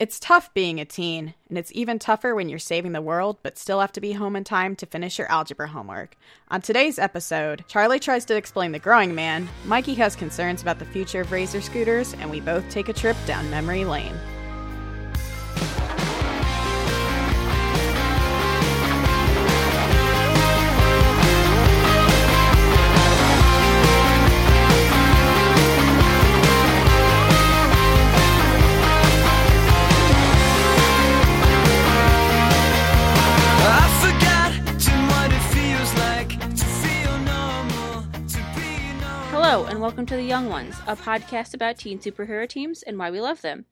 It's tough being a teen, and it's even tougher when you're saving the world but still have to be home in time to finish your algebra homework. On today's episode, Charlie tries to explain the growing man, Mikey has concerns about the future of Razor scooters, and we both take a trip down memory lane. To The Young Ones, a podcast about teen superhero teams and why we love them.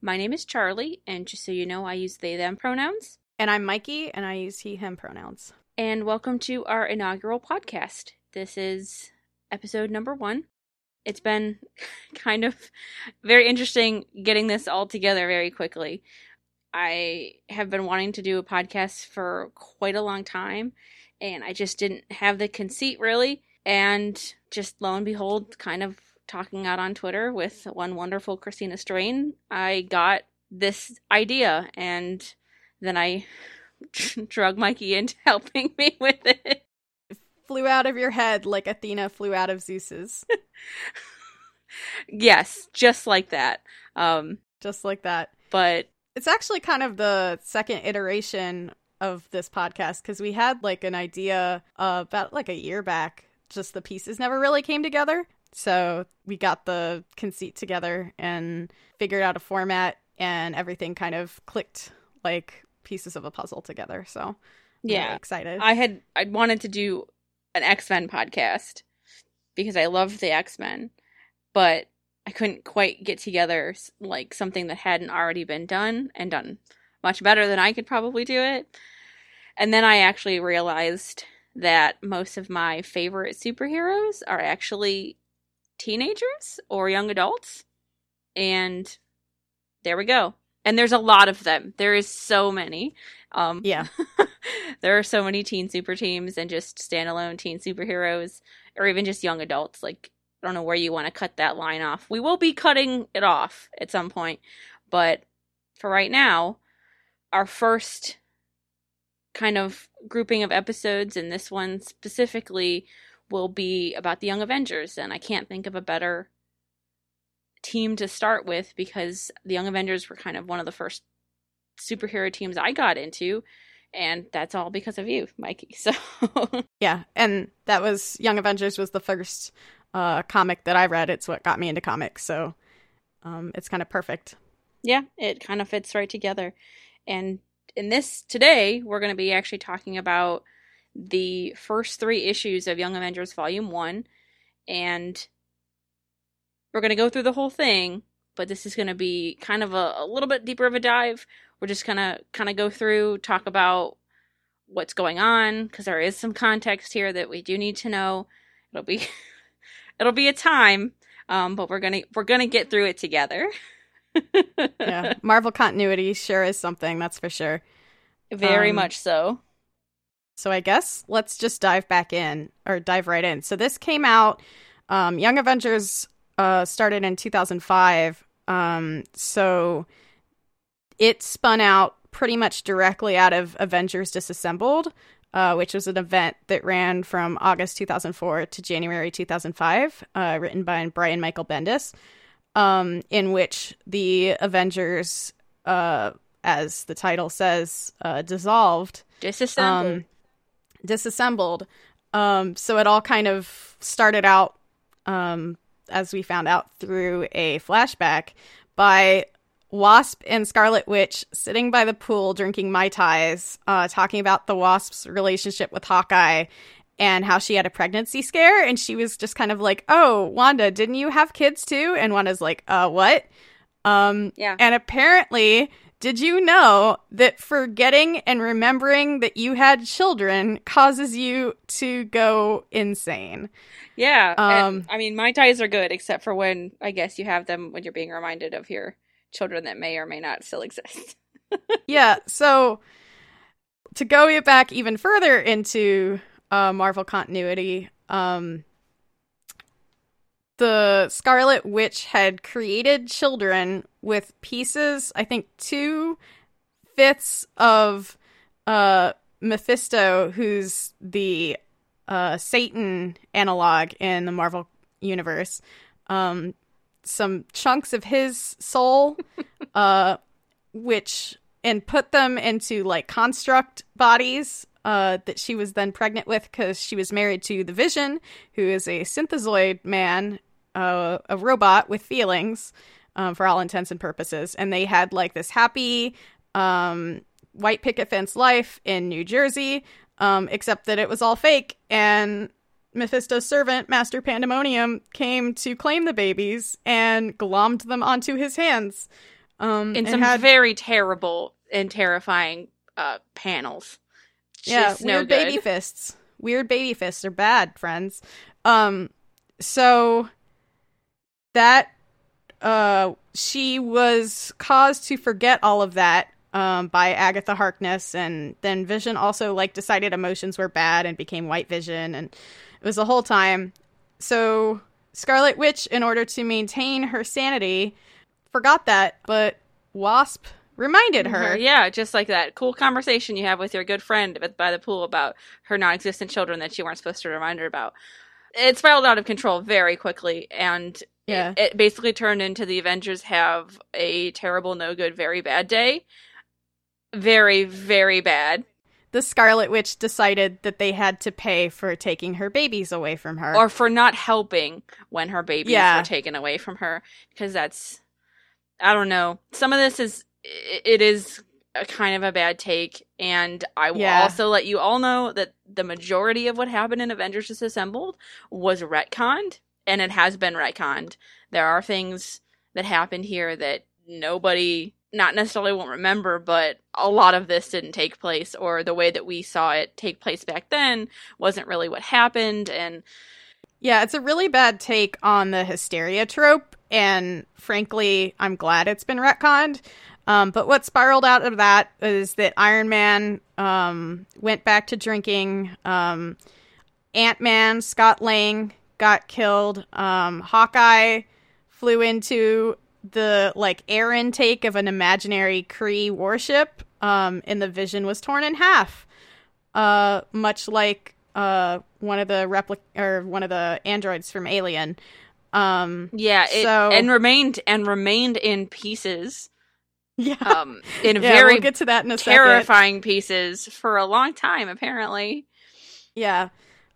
My name is Charlie, and just so you know, I use they them pronouns. And I'm Mikey, and I use he, him pronouns. And welcome to our inaugural podcast. This is episode number one. It's been kind of very interesting getting this all together very quickly. I have been wanting to do a podcast for quite a long time, and I just didn't have the conceit really. And just lo and behold, kind of talking out on Twitter with one wonderful Christina Strain, I got this idea, and then I drug Mikey into helping me with it. Flew out of your head like Athena flew out of Zeus's. yes, just like that. Um, Just like that. but It's actually kind of the second iteration of this podcast because we had like an idea uh, about like a year back. Just the pieces never really came together. So we got the conceit together and figured out a format, and everything kind of clicked like pieces of a puzzle together. So I'm really yeah, excited. I had I wanted to do an X Men podcast because I loved the X Men, but I couldn't quite get together like something that hadn't already been done and done much better than I could probably do it. And then I actually realized that most of my favorite superheroes are actually teenagers or young adults. And there we go. And there's a lot of them. There is so many. Um, yeah, there are so many teen super teams and just standalone teen superheroes, or even just young adults. Like, I don't know where you want to cut that line off. We will be cutting it off at some point, but for right now, our first kind of grouping of episodes, and this one specifically, will be about the Young Avengers. And I can't think of a better team to start with because the Young Avengers were kind of one of the first superhero teams I got into, and that's all because of you, Mikey. So yeah, and that was Young Avengers was the first uh, comic that I read. It's what got me into comics. So um, it's kind of perfect. yeah, it kind of fits right together. And in this today, we're going to be actually talking about the first three issues of Young Avengers Volume One, and we're going to go through the whole thing. But this is going to be kind of a, a little bit deeper of a dive. We're just gonna kind of go through, talk about what's going on, because there is some context here that we do need to know. It'll be it'll be a time, um, but we're gonna we're gonna get through it together. Yeah, Marvel continuity sure is something, that's for sure. Very Um, much so. So I guess let's just dive back in or dive right in. So this came out. Um, Young Avengers uh, started in 2005. Um, so it spun out pretty much directly out of Avengers Disassembled, uh, which was an event that ran from August 2004 to January 2005, uh, written by Brian Michael Bendis, um, in which the Avengers, uh, as the title says, uh, dissolved Disassembled. um, disassembled. Um, so it all kind of started out, um, as we found out through a flashback, by Wasp and Scarlet Witch sitting by the pool drinking Mai Tais, uh, talking about the Wasp's relationship with Hawkeye and how she had a pregnancy scare. And she was just kind of like, Oh, Wanda, didn't you have kids too? And Wanda's like, Uh, what? Um, yeah. and apparently, did you know that forgetting and remembering that you had children causes you to go insane? yeah. and, um, I mean, Mai Tais are good, except for when I guess you have them when you're being reminded of your children that may or may not still exist. yeah, so to go back even further into uh, Marvel continuity, um, the Scarlet Witch had created children with pieces, I think two fifths of uh, Mephisto, who's the uh, Satan analog in the Marvel universe. Um, some chunks of his soul, uh, which and put them into like construct bodies uh, that she was then pregnant with because she was married to the Vision, who is a synthezoid man, uh, a robot with feelings, um, for all intents and purposes. And they had like this happy um, white picket fence life in New Jersey, um, except that it was all fake. And Mephisto's servant, Master Pandemonium, came to claim the babies and glommed them onto his hands. Um, In some had- very terrible and terrifying uh, panels. Yeah, no weird good. baby fists. Weird baby fists are bad, friends. Um, so that uh, she was caused to forget all of that um, by Agatha Harkness, and then Vision also like decided emotions were bad and became White Vision, and it was the whole time. So Scarlet Witch, in order to maintain her sanity, forgot that, but Wasp reminded her. Mm-hmm. Yeah, just like that cool conversation you have with your good friend by the pool about her non existent children that you weren't supposed to remind her about. It spiraled out of control very quickly, and Yeah. it, basically turned into the Avengers have a terrible, no good, very bad day. Very, very bad. the Scarlet Witch decided that they had to pay for taking her babies away from her. Or for not helping when her babies Yeah. were taken away from her. Because that's, I don't know. Some of this is, it is a kind of a bad take. And I will Yeah. also let you all know that the majority of what happened in Avengers Disassembled was retconned. And it has been retconned. There are things that happened here that nobody not necessarily won't remember, but a lot of this didn't take place, or the way that we saw it take place back then wasn't really what happened. And yeah, it's a really bad take on the hysteria trope, and frankly, I'm glad it's been retconned. Um, but what spiraled out of that is that Iron Man um, went back to drinking. Um, Ant Man, Scott Lang got killed. Um, Hawkeye flew into the like air intake of an imaginary Kree warship, um, and the Vision was torn in half. Uh, much like uh one of the replic or one of the androids from Alien. Um, yeah, it, So- and remained and remained in pieces, yeah, um, in yeah, very we'll get to that in a second. terrifying pieces for a long time. Apparently, Yeah.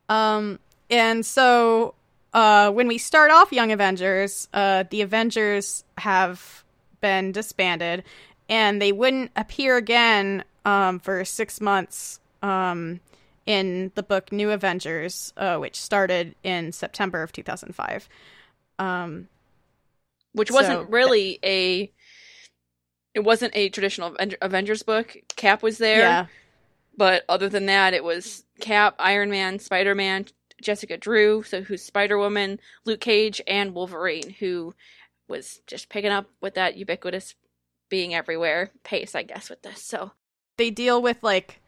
Um and so uh when we start off Young Avengers, uh the Avengers have been disbanded and they wouldn't appear again um for 6 months um in the book New Avengers, uh which started in September of 2005. Um which wasn't really a. It wasn't a traditional Avengers book. Cap was there, yeah. but other than that, it was Cap, Iron Man, Spider Man, Jessica Drew, so who's Spider Woman, Luke Cage, and Wolverine, who was just picking up with that ubiquitous being everywhere pace, I guess, with this. So they deal with like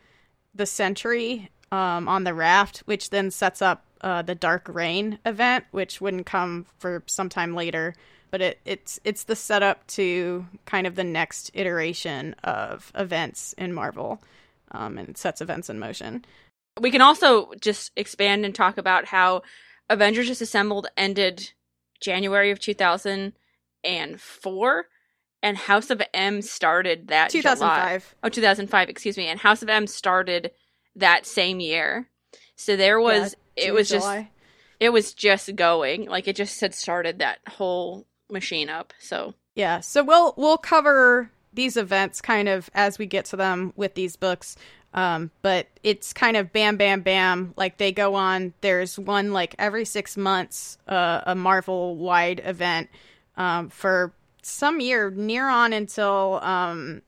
the sentry um, on the raft, which then sets up uh, the Dark Reign event, which wouldn't come for some time later. But it, it's it's the setup to kind of the next iteration of events in Marvel, um, and sets events in motion. we can also just expand and talk about how Avengers Disassembled ended January of 2004 and House of M started that Two July. thousand five. Oh, 2005, excuse me. And House of M started that same year. So there was it was just it was just going like it just had started that whole machine up. So Yeah, so we'll we'll cover these events kind of as we get to them with these books. Um, but it's kind of bam, bam, bam. Like they go on. There's one like every six months, uh, a Marvel wide event um, for some year, near on until um,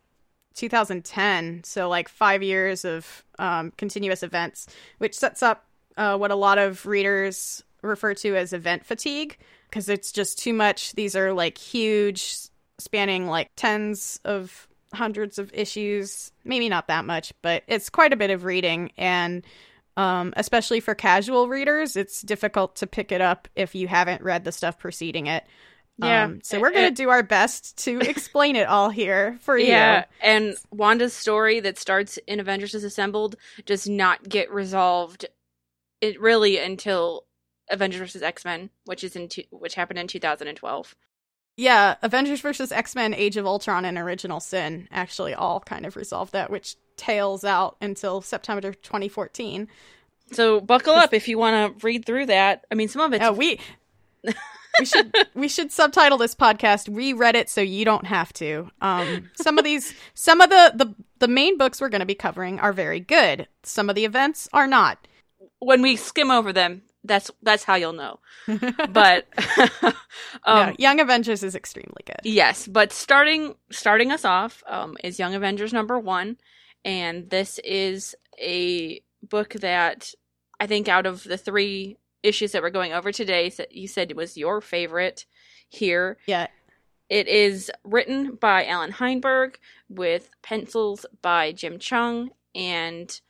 2010. So like five years of um, continuous events, which sets up uh, what a lot of readers refer to as event fatigue because it's just too much. These are like huge, spanning like tens of hundreds of issues. Maybe not that much, but it's quite a bit of reading. And Um, especially for casual readers, it's difficult to pick it up if you haven't read the stuff preceding it. Yeah. Um, so we're going to do our best to explain it all here for you. Yeah, and Wanda's story that starts in Avengers Assembled does not get resolved it really until Avengers vs. X-Men, which is in two, which happened in 2012. Yeah, Avengers versus X Men, Age of Ultron, and Original Sin actually all kind of resolve that, which tails out until September 2014. So buckle up if you want to read through that. I mean, some of it. We we should we should subtitle this podcast. We read it so you don't have to. Um, some of these, some of the the the main books we're going to be covering are very good. Some of the events are not. when we skim over them. That's that's how you'll know. But um, no, Young Avengers is extremely good. Yes, but starting starting us off um, is Young Avengers number one, and this is a book that I think out of the three issues that we're going over today, you said it was your favorite here. Yeah, It is written by Allan Heinberg with pencils by Jim Cheung and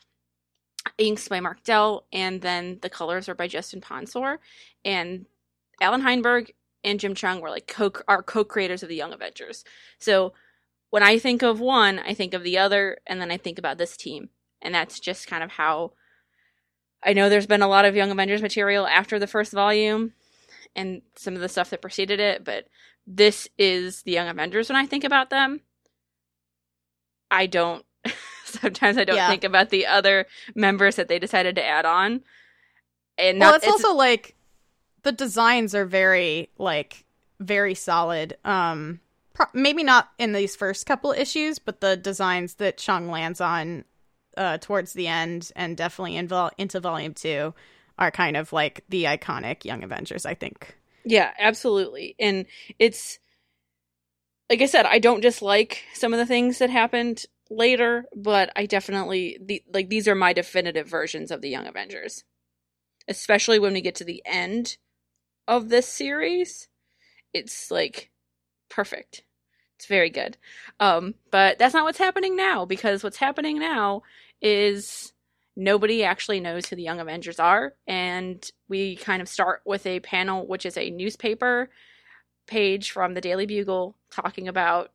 inks by Mark Dell, and then the colors are by Justin Ponsor. And Allan Heinberg and Jim Cheung were like co are co-creators of the Young Avengers. So when I think of one, I think of the other, and then I think about this team, and that's just kind of how. I know there's been a lot of Young Avengers material after the first volume, and some of the stuff that preceded it, but this is the Young Avengers when I think about them. I don't. Sometimes I don't Yeah. think about the other members that they decided to add on. And well, not, it's, also like the designs are very like very solid. Um, pro- maybe not in these first couple issues, but the designs that Cheung lands on uh, towards the end and definitely in vol- into volume two are kind of like the iconic Young Avengers. I think. Yeah, absolutely. And it's like I said, I don't dislike some of the things that happened later, but I definitely the like these are my definitive versions of the Young Avengers. Especially when we get to the end of this series. It's like perfect. It's very good. Um but that's not what's happening now because what's happening now is nobody actually knows who the Young Avengers are. And we kind of start with a panel, which is a newspaper page from the Daily Bugle talking about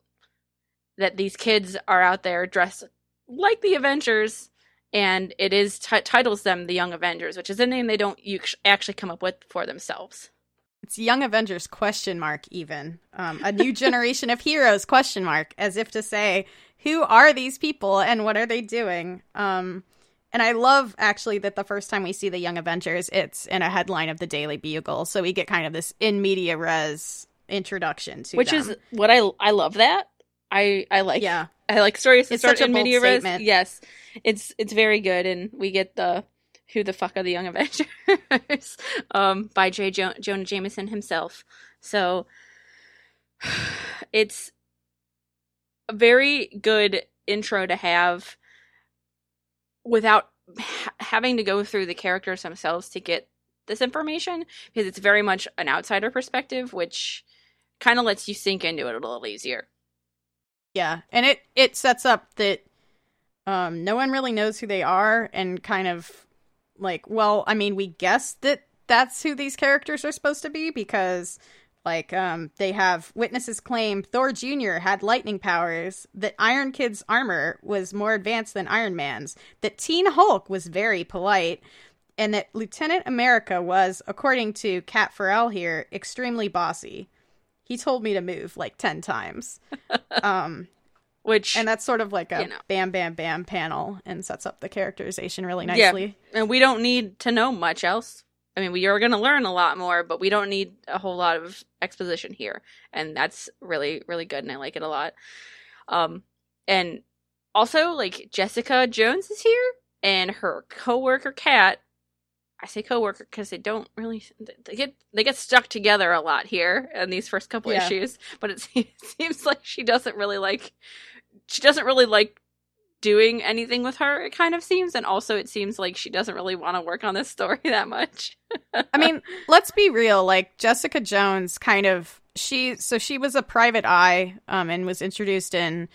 that these kids are out there dressed like the Avengers. And it is t- titles them the Young Avengers, which is a name they don't actually come up with for themselves. It's Young Avengers question mark even. Um, a new generation of heroes question mark as if to say who are these people and what are they doing? Um, and I love actually that the first time we see the Young Avengers, it's in a headline of the Daily Bugle, so we get kind of this in media res introduction to which them. is what I I love that. I I like yeah, I like stories that It's start in res. Yes, it's it's very good, and we get the who the fuck are the Young Avengers um, by J. Jo- Jonah Jameson himself. So it's a very good intro to have without ha- having to go through the characters themselves to get this information because it's very much an outsider perspective, which kind of lets you sink into it a little easier. Yeah, and it it sets up that um, no one really knows who they are, and kind of like, well, I mean, we guess that that's who these characters are supposed to be because like um they have witnesses claim Thor Jr. had lightning powers, that Iron Kid's armor was more advanced than Iron Man's, that Teen Hulk was very polite, and that Lieutenant America was, according to Kat Farrell here, extremely bossy. He told me to move like 10 times. um Which and that's sort of like a You know. bam bam bam panel and sets up the characterization really nicely Yeah. and we don't need to know much else. I mean, we are going to learn a lot more, but we don't need a whole lot of exposition here, and that's really, really good, and I like it a lot. Um, and also, like Jessica Jones is here, and her coworker Kat. I say coworker because they don't really they get they get stuck together a lot here in these first couple Yeah. issues, but it seems, seems like she doesn't really like she doesn't really like doing anything with her it kind of seems and also it seems like she doesn't really want to work on this story that much I mean, let's be real. Like Jessica Jones, kind of she. So she was a private eye, um, and was introduced in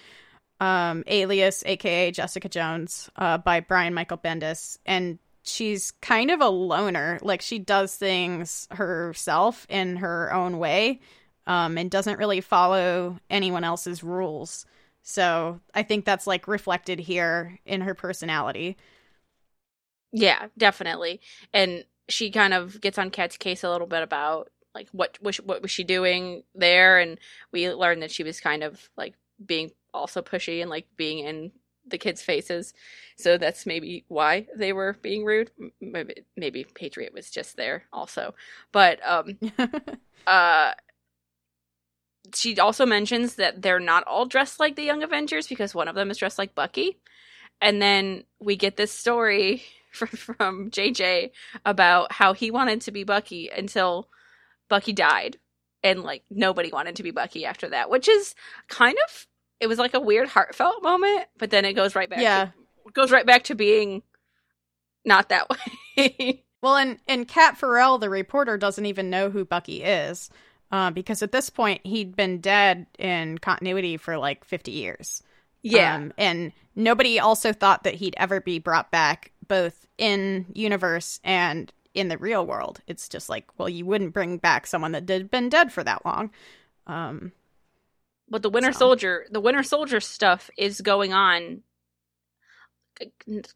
um, Alias, aka Jessica Jones, uh, by Brian Michael Bendis, and she's kind of a loner. Like she does things herself in her own way, um, and doesn't really follow anyone else's rules. So I think that's like reflected here in her personality. Yeah, definitely. And she kind of gets on Kat's case a little bit about like what was what was she doing there, and we learned that she was kind of like being also pushy and like being in the kids' faces. So that's maybe why they were being rude. Maybe maybe Patriot was just there also, but um uh she also mentions that they're not all dressed like the young avengers because one of them is dressed like bucky and then we get this story from, from jj about how he wanted to be bucky until bucky died and like nobody wanted to be bucky after that which is kind of it was like a weird heartfelt moment but then it goes right back yeah. to, goes right back to being not that way Well, and and Kat Farrell, the reporter, doesn't even know who Bucky is, uh, because at this point he'd been dead in continuity for like fifty years. yeah Um, and nobody also thought that he'd ever be brought back, both in universe and in the real world. It's just like, well, you wouldn't bring back someone that had been dead for that long. Um, But the Winter So- Soldier, the Winter Soldier stuff is going on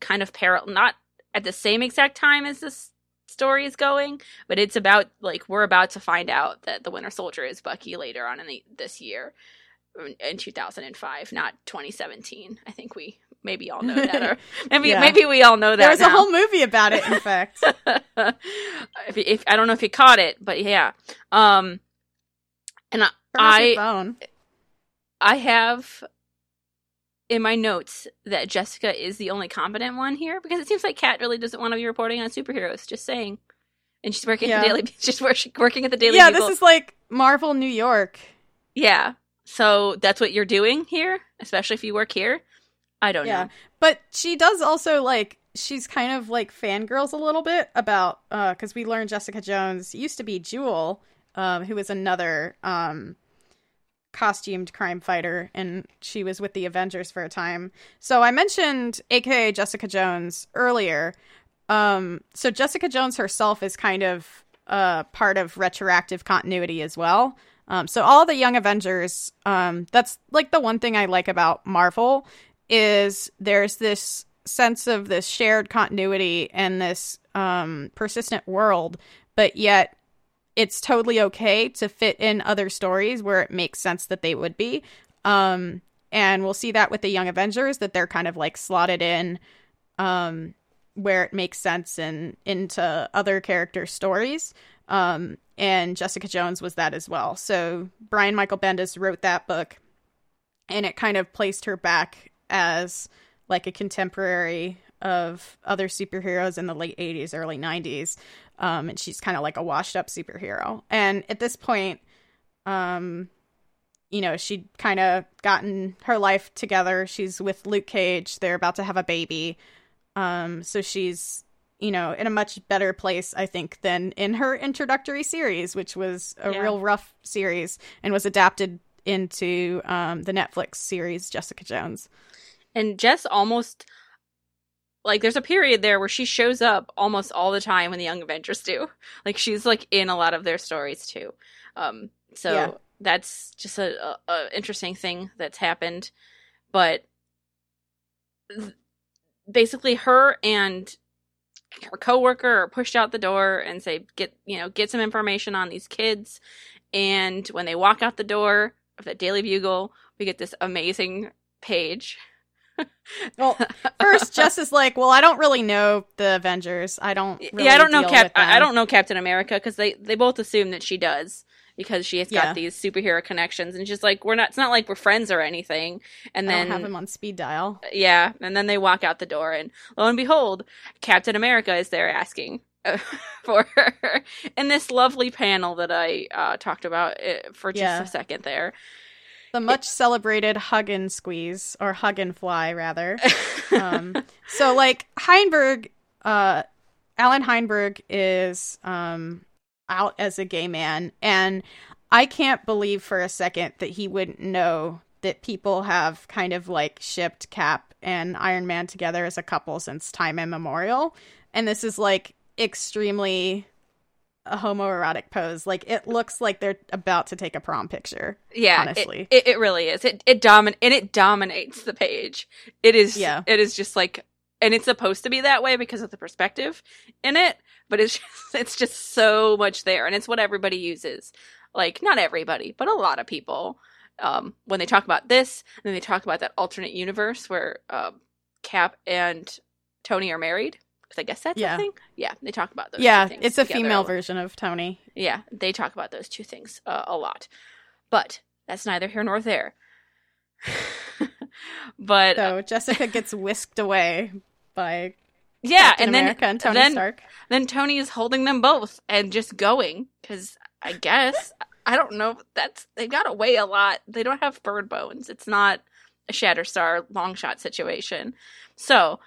kind of parallel, not at the same exact time as this story is going, but it's about like we're about to find out that the Winter Soldier is Bucky later on in the, this year in- in 2005, not 2017. I think we maybe all know that, or maybe Yeah. maybe we all know that. there was a whole movie about it, in fact. if, if I don't know if you caught it, but yeah. Um, and I, Turn off your I phone. I have in my notes that Jessica is the only competent one here because it seems like Kat really doesn't want to be reporting on superheroes. Just saying, and she's working at the daily. She's working at the Daily Yeah, this is like Marvel New York. yeah. So that's what you're doing here, especially if you work here. I don't Yeah. know. But she does also like she's kind of like fangirls a little bit about uh because we learned Jessica Jones used to be Jewel, um, who was another um costumed crime fighter and she was with the Avengers for a time. So I mentioned aka Jessica Jones earlier. Um so Jessica Jones herself is kind of uh part of retroactive continuity as well. Um so all the young Avengers um that's like the one thing I like about Marvel is there's this sense of this shared continuity and this um, persistent world, but yet it's totally okay to fit in other stories where it makes sense that they would be. Um, and we'll see that with the Young Avengers that they're kind of like slotted in um, where it makes sense and into other character stories. Um, and Jessica Jones was that as well. So Brian Michael Bendis wrote that book, and it kind of placed her back as like a contemporary of other superheroes in the late 80s early 90s um and she's kind of like a washed up superhero. And at this point um you know she'd kind of gotten her life together. She's with luke cage. They're about to have a baby. Um so she's you know in a much better place i think than in her introductory series which was a Yeah. real rough series and was adapted into um the netflix series jessica jones. And Jess almost like there's a period there where she shows up almost all the time when the Young Avengers do. Like she's like in a lot of their stories too. Um, so Yeah. that's just a, a, a interesting thing that's happened. But th- basically, her and her coworker are pushed out the door and say, "Get you know, get some information on these kids." And when they walk out the door of the Daily Bugle, we get this amazing page. Well, first, Jess is like, "Well, I don't really know the Avengers. I don't. Really yeah, I don't know Cap. I don't know Captain America because they they both assume that she does because she has Yeah. got these superhero connections, and she's like, we're not. It's not like we're friends or anything. And then don't have him on speed dial. yeah, and then they walk out the door, and lo and behold, Captain America is there asking uh, for her in this lovely panel that I uh, talked about uh, for just Yeah. a second there. The much celebrated hug and squeeze, or hug and fly, rather. um, so, like Heinberg, uh, Allan Heinberg is um, out as a gay man, and I can't believe for a second that he wouldn't know that people have kind of like shipped Cap and Iron Man together as a couple since time immemorial. and this is like extremely a homoerotic pose. Like it looks like they're about to take a prom picture. Yeah, it- honestly. it, it, really is. It it domin and it dominates the page. It is Yeah. It is just like, and it's supposed to be that way because of the perspective in it. But it's just, it's just so much there, and it's what everybody uses. Like not everybody, but a lot of people. Um, when they talk about this, and then they talk about that alternate universe where um, Cap and Tony are married. Because I guess that's Yeah. a thing. Yeah, they talk about those. two yeah, it's a female lot. version of Tony. Yeah, they talk about those two things uh, a lot. But that's neither here nor there. but uh, So Jessica gets whisked away by yeah, Captain and then America and Tony then, Stark. then Tony is holding them both and just going cuz I guess I don't know that's they got weigh a lot. They don't have bird bones. It's not a Shatterstar Longshot situation. So,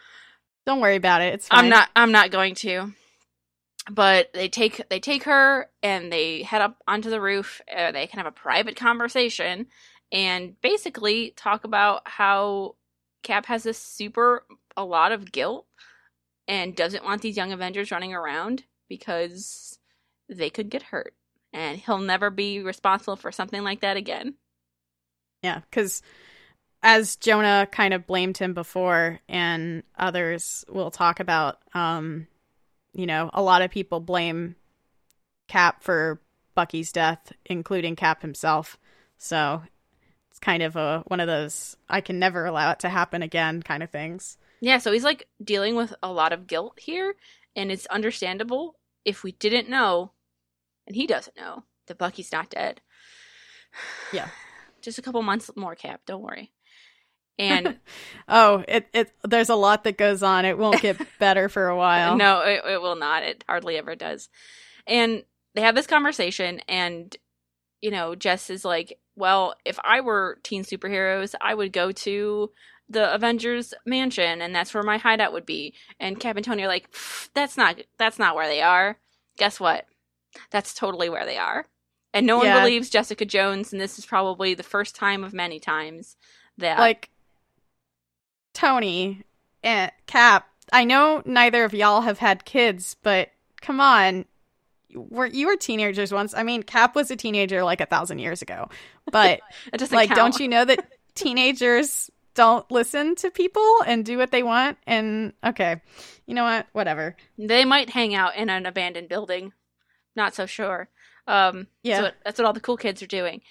Don't worry about it. It's fine. I'm not I'm not going to. But they take they take her and they head up onto the roof. Uh, they can have a private conversation and basically talk about how Cap has this super a lot of guilt and doesn't want these young Avengers running around because they could get hurt and he'll never be responsible for something like that again. Yeah, because as Jonah kind of blamed him before, and others will talk about, um, you know, a lot of people blame Cap for Bucky's death, including Cap himself. So it's kind of a one of those I can never allow it to happen again kind of things. Yeah, so he's like dealing with a lot of guilt here, and it's understandable if we didn't know, and he doesn't know, that Bucky's not dead. Yeah. Just a couple months more, Cap, don't worry. And Oh, it it there's a lot that goes on. It won't get better for a while. no, it, it will not. It hardly ever does. And they have this conversation, and, you know, Jess is like, well, if I were teen superheroes, I would go to the Avengers mansion, and that's where my hideout would be. And Cap and Tony are like, that's not that's not where they are. Guess what? That's totally where they are. And no one Yeah. believes Jessica Jones, and this is probably the first time of many times that like Tony and Cap. I know neither of y'all have had kids, but come on. Were you were teenagers once? I mean, Cap was a teenager like a thousand years ago. But like, count. don't you know that teenagers don't listen to people and do what they want? And okay, you know what? Whatever. They might hang out in an abandoned building. Not so sure. Um, Yeah. So that's what all the cool kids are doing.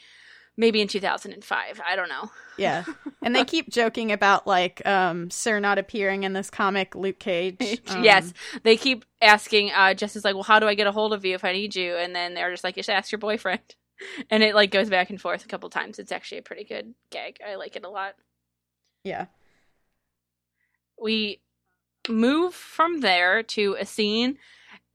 Maybe in 2005. I don't know. Yeah. And they keep joking about like um Sir not appearing in this comic, Luke Cage. Um, yes. They keep asking, uh, Jess is like, well, how do I get a hold of you if I need you? And then they're just like, just ask your boyfriend. And it like goes back and forth a couple times. It's actually a pretty good gag. I like it a lot. Yeah. we move from there to a scene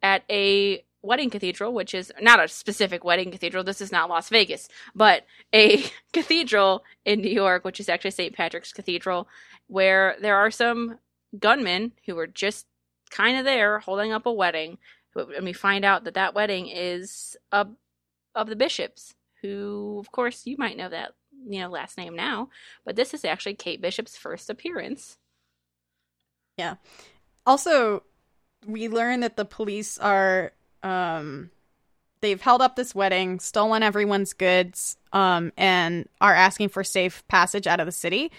at a wedding cathedral, which is not a specific wedding cathedral. This is not Las Vegas, but a cathedral in New York, which is actually St. Patrick's Cathedral, where there are some gunmen who are just kind of there holding up a wedding. And we find out that that wedding is of, of the bishops, who, of course, you might know that you know last name now, but this is actually Kate Bishop's first appearance. Yeah. Also, we learn that the police are um they've held up this wedding, stolen everyone's goods, um, and are asking for safe passage out of the city.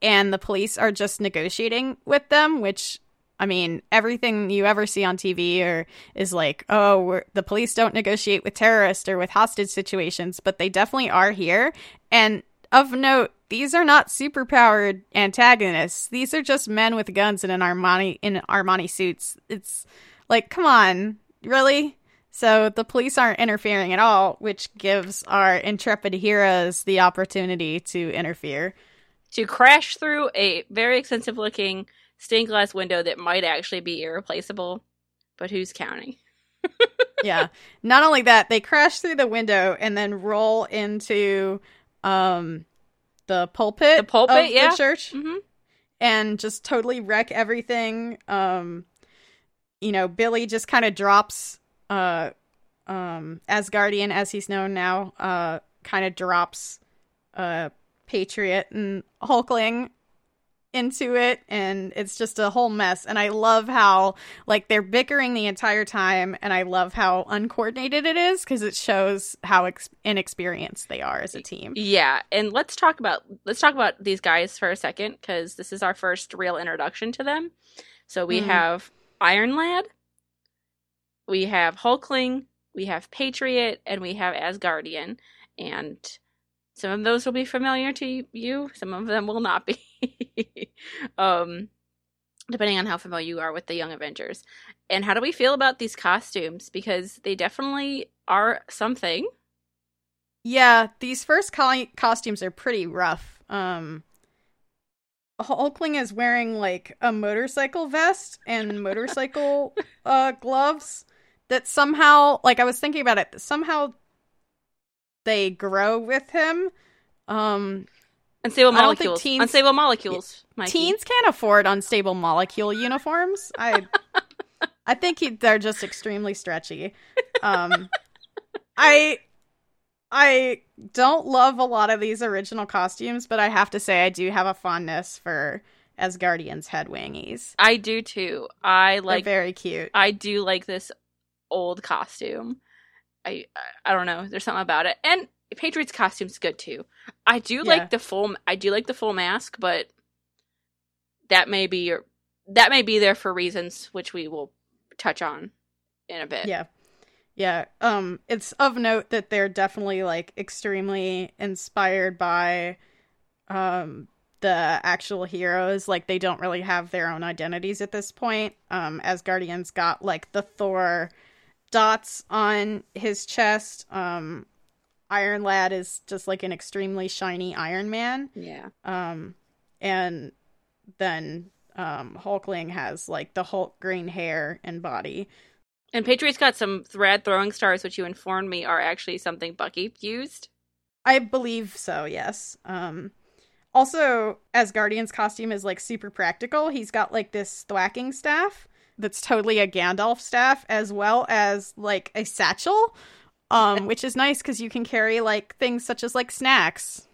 And the police are just negotiating with them, which I mean, everything you ever see on TV or is like, oh, the police don't negotiate with terrorists or with hostage situations, but they definitely are here. And of note, these are not superpowered antagonists. These are just men with guns in an Armani in Armani suits. It's like, come on, really? So the police aren't interfering at all, which gives our intrepid heroes the opportunity to interfere. to crash through a very expensive looking stained glass window that might actually be irreplaceable, but who's counting? yeah. Not only that, they crash through the window and then roll into um the pulpit, The pulpit, of yeah. the church, hmm and just totally wreck everything. Um, you know, Billy just kind of drops uh um Asgardian as he's known now, uh kind of drops uh Patriot and Hulkling into it and it's just a whole mess and i love how like they're bickering the entire time and i love how uncoordinated it is because it shows how ex- inexperienced they are as a team Yeah, and let's talk about let's talk about these guys for a second because this is our first real introduction to them. So we Mhm. have Iron Lad, we have Hulkling, we have Patriot, and we have Asgardian, and some of those will be familiar to you. Some of them will not be, um, depending on how familiar you are with the Young Avengers. And how do we feel about these costumes? Because they definitely are something. yeah these first co- costumes are pretty rough um hulkling is wearing like a motorcycle vest and motorcycle uh gloves that somehow like i was thinking about it somehow they grow with him um Unstable molecules. teens- Unstable molecules. Mikey. teens can't afford unstable molecule uniforms. I I think he, they're just extremely stretchy. Um I I don't love a lot of these original costumes, but I have to say I do have a fondness for Asgardian's head wingies. I do too. I like. they're very cute. I do like this old costume. I I don't know. There's something about it, and Patriots costume's good too. I do Yeah. like the full. I do like the full mask, but that may be that may be there for reasons which we will touch on in a bit. Yeah. Yeah. Um it's of note that they're definitely like extremely inspired by um the actual heroes. Like they don't really have their own identities at this point. Um Asgardian's got like the Thor dots on his chest. Um Iron Lad is just like an extremely shiny Iron Man. Yeah. Um, and then um, Hulkling has like the Hulk green hair and body. And Patriots got some rad throwing stars, which you informed me are actually something Bucky used. I believe so. Yes. Um, also, Asgardian's costume is like super practical. He's got like this thwacking staff that's totally a Gandalf staff, as well as like a satchel. Um, which is nice because you can carry like things such as like snacks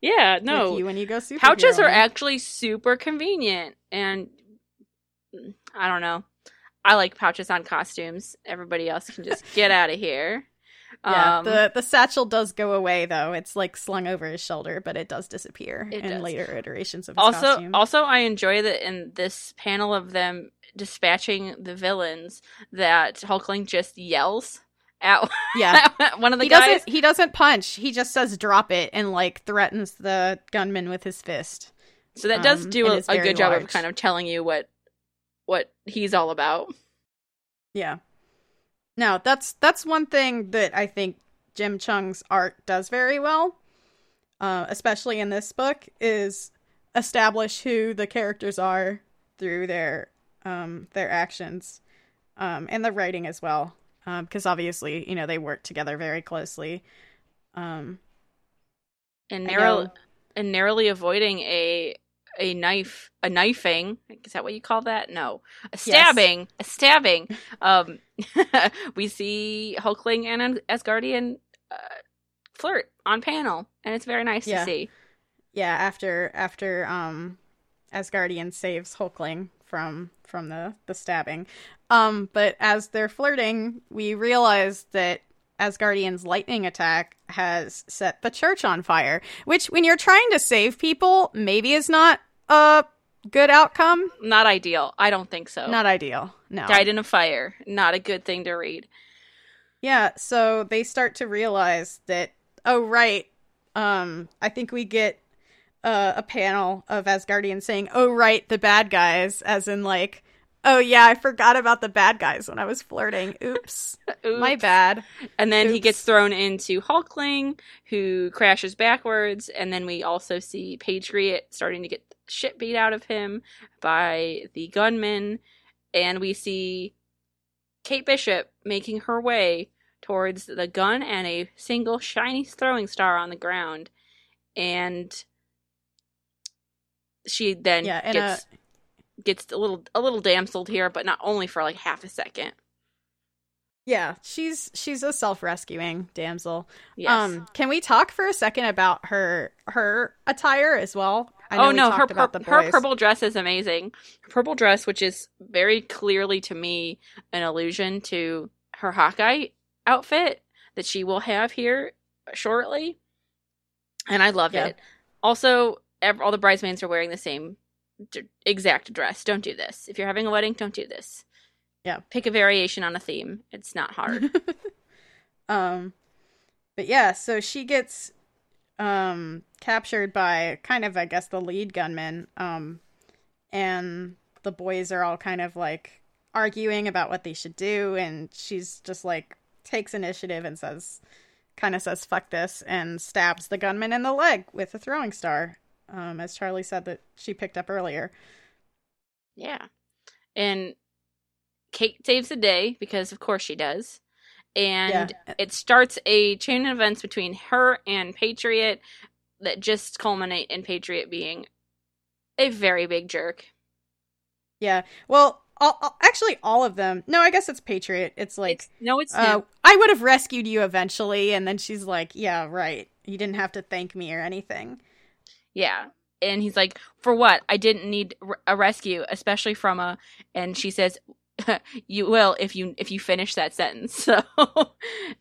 Yeah, with no. you when you go super. Pouches are actually super convenient, and mm, I don't know. I like pouches on costumes. Everybody else can just get out of here. Yeah, Um, the the satchel does go away though. It's like slung over his shoulder, but it does disappear It in does. later iterations of also, costume. also, I enjoy that in this panel of them dispatching the villains, that Hulkling just yells at yeah, one of the he guys. doesn't he doesn't punch. He just says drop it and like threatens the gunman with his fist. So that does um, do a, a good job of kind of telling you what what he's all about. Yeah. No, that's that's one thing that I think Jim Cheung's art does very well, uh, especially in this book, is establish who the characters are through their um, their actions um, and the writing as well, because obviously you know they work together very closely. Um, and narrow and narrowly avoiding a a knife a knifing is that what you call that? No. A stabbing a stabbing. Um we see hulkling and asgardian uh, flirt on panel and it's very nice Yeah. to see. Yeah, after after um Asgardian saves Hulkling from from the the stabbing. Um but as they're flirting, we realize that Asgardian's lightning attack has set the church on fire, which when you're trying to save people, maybe is not a good outcome. not ideal i don't think so Not ideal. No. died in a fire not a good thing to read Yeah, so they start to realize that oh right, um I think we get uh, a panel of Asgardians saying, "Oh right, the bad guys," as in like, "Oh yeah, I forgot about the bad guys when I was flirting. Oops, my bad." And then he gets thrown into Hulkling, who crashes backwards. And then we also see Patriot starting to get shit beat out of him by the gunman. And we see Kate Bishop making her way towards the gun and a single shiny throwing star on the ground. And she then Yeah, and gets gets a little a little damseled here, but not only for like half a second. Yeah, she's she's a self-rescuing damsel. Yes. Um, can we talk for a second about her her attire as well? Oh no, her about pur- the her purple dress is amazing. Her purple dress, which is very clearly to me an allusion to her Hawkeye outfit that she will have here shortly, and I love Yeah. it. Also, ev- all the bridesmaids are wearing the same d- exact dress. Don't do this. If you're having a wedding, don't do this. Yeah. pick a variation on a theme. It's not hard. um, but yeah, so she gets um captured by kind of I guess the lead gunman. Um, and the boys are all kind of like arguing about what they should do, and she's just like takes initiative and says, kind of says "fuck this" and stabs the gunman in the leg with a throwing star. Um, as Charlie said that she picked up earlier. Yeah. And Kate saves the day because of course she does. And Yeah. it starts a chain of events between her and Patriot that just culminate in Patriot being a very big jerk. Yeah. Well, all, all- actually, all of them. No, I guess it's Patriot. It's like, It's- no, it's uh. I would have rescued you eventually, and then she's like, "Yeah, right. You didn't have to thank me or anything." Yeah. And he's like, "For what? I didn't need a rescue, especially from a." And she says, "You will if you if you finish that sentence." So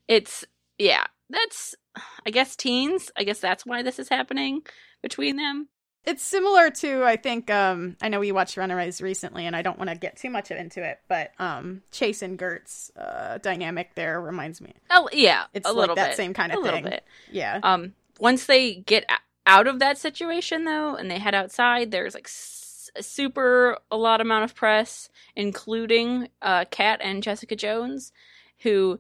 it's yeah, that's I guess teens. I guess that's why this is happening between them. It's similar to, I think, um, I know we watched Runaways recently, and I don't want to get too much into it, but um, Chase and Gert's uh, dynamic there reminds me. Oh yeah, It's a like little that bit. same kind of a little thing. bit. Yeah. Um, once they get out of that situation though, and they head outside, there's like a super a lot amount of press, including uh, Kat and Jessica Jones, who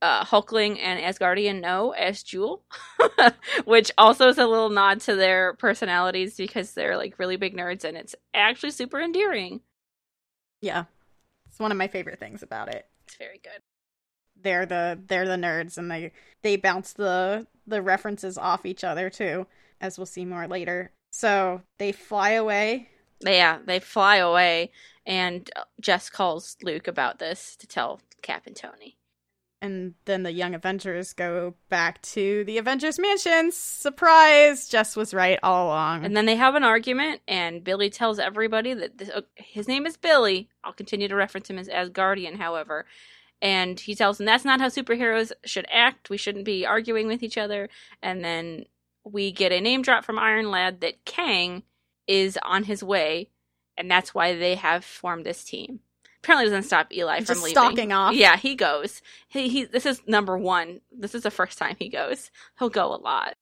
uh, Hulkling and Asgardian know as Jewel, which also is a little nod to their personalities because they're like really big nerds, and it's actually super endearing. yeah. It's one of my favorite things about it. It's very good. they're the they're the nerds and they they bounce the the references off each other too as we'll see more later so they fly away Yeah, they fly away, and Jess calls Luke about this to tell Cap and Tony. and then the young avengers go back to the avengers mansion surprise jess was right all along And then they have an argument, and Billy tells everybody that this, uh, his name is Billy. I'll continue to reference him as Asgardian, however. And he tells them that's not how superheroes should act. We shouldn't be arguing with each other. And then we get a name drop from Iron Lad that Kang is on his way, and that's why they have formed this team. Apparently, doesn't stop Eli Just from leaving. stalking off. Yeah, he goes. He, he this is number one. This is the first time he goes. He'll go a lot.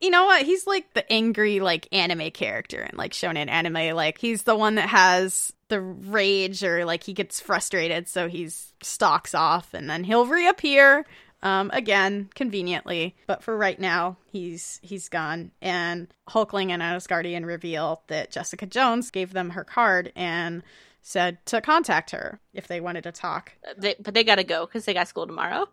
you know what he's like the angry like anime character in like shonen anime like he's the one that has the rage or like he gets frustrated so he's stalks off and then he'll reappear um again conveniently but for right now he's he's gone and hulkling and asgardian reveal that jessica jones gave them her card and said to contact her if they wanted to talk They, but they gotta go because they got school tomorrow.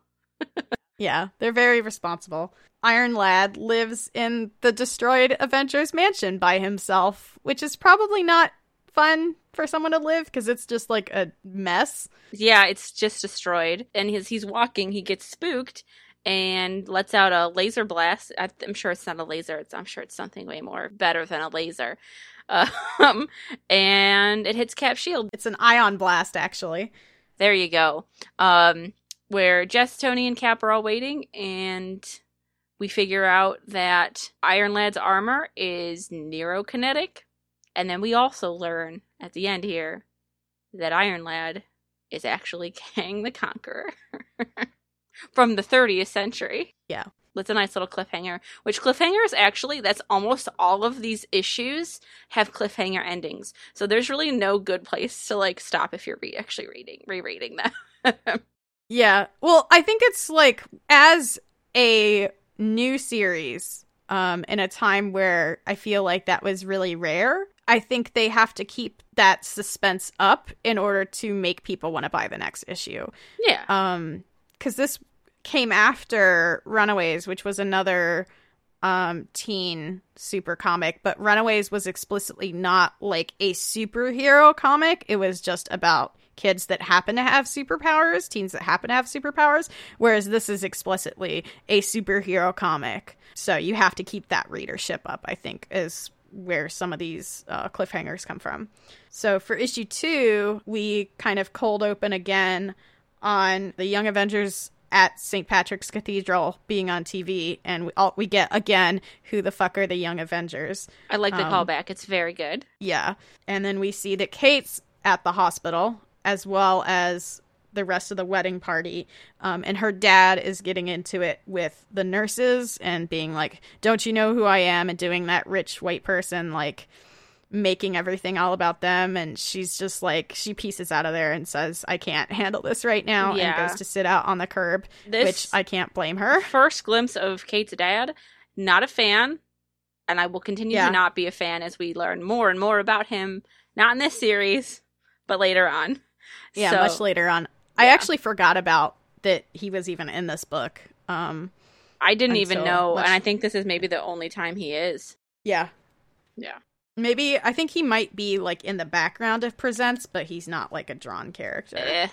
yeah, they're very responsible. Iron Lad lives in the destroyed Avengers mansion by himself, which is probably not fun for someone to live because it's just like a mess. Yeah, it's just destroyed. And as he's walking, he gets spooked and lets out a laser blast. I'm sure it's not a laser. It's, I'm sure it's something way more better than a laser. Um, and it hits Cap Shield. It's an ion blast, actually. There you go. Um, where Jess, Tony, and Cap are all waiting, and we figure out that Iron Lad's armor is neurokinetic. And then we also learn at the end here that Iron Lad is actually Kang the Conqueror from the 30th century. Yeah. That's a nice little cliffhanger. Which cliffhangers actually, that's almost all of these issues have cliffhanger endings. So there's really no good place to like stop if you're re- actually reading, rereading them. Yeah. Well, I think it's like as a new series, um, in a time where I feel like that was really rare. I think they have to keep that suspense up in order to make people want to buy the next issue. yeah. um because this came after runaways which was another um teen super comic but runaways was explicitly not like a superhero comic it was just about kids that happen to have superpowers teens that happen to have superpowers whereas this is explicitly a superhero comic so you have to keep that readership up i think is where some of these uh, cliffhangers come from. So for issue two, we kind of cold open again on the Young Avengers at St. Patrick's Cathedral being on TV, and we, all, we get again who the fuck are the Young Avengers? I like the Um, callback. It's very good. Yeah. And then we see that Kate's at the hospital as well as the rest of the wedding party. Um, and her dad is getting into it with the nurses and being like, Don't you know who I am? And doing that rich white person, like, making everything all about them. And she's just like, she pieces out of there and says, I can't handle this right now. Yeah. And goes to sit out on the curb, This which I can't blame her. first glimpse of Kate's dad, not a fan, and I will continue Yeah. to not be a fan as we learn more and more about him. Not in this series, but later on. Yeah, So- much later on. I actually forgot about that he was even in this book. Um, I didn't even until know, much- and I think this is maybe the only time he is. Yeah. Yeah. Maybe I think he might be like in the background of presents, but he's not like a drawn character. Eh.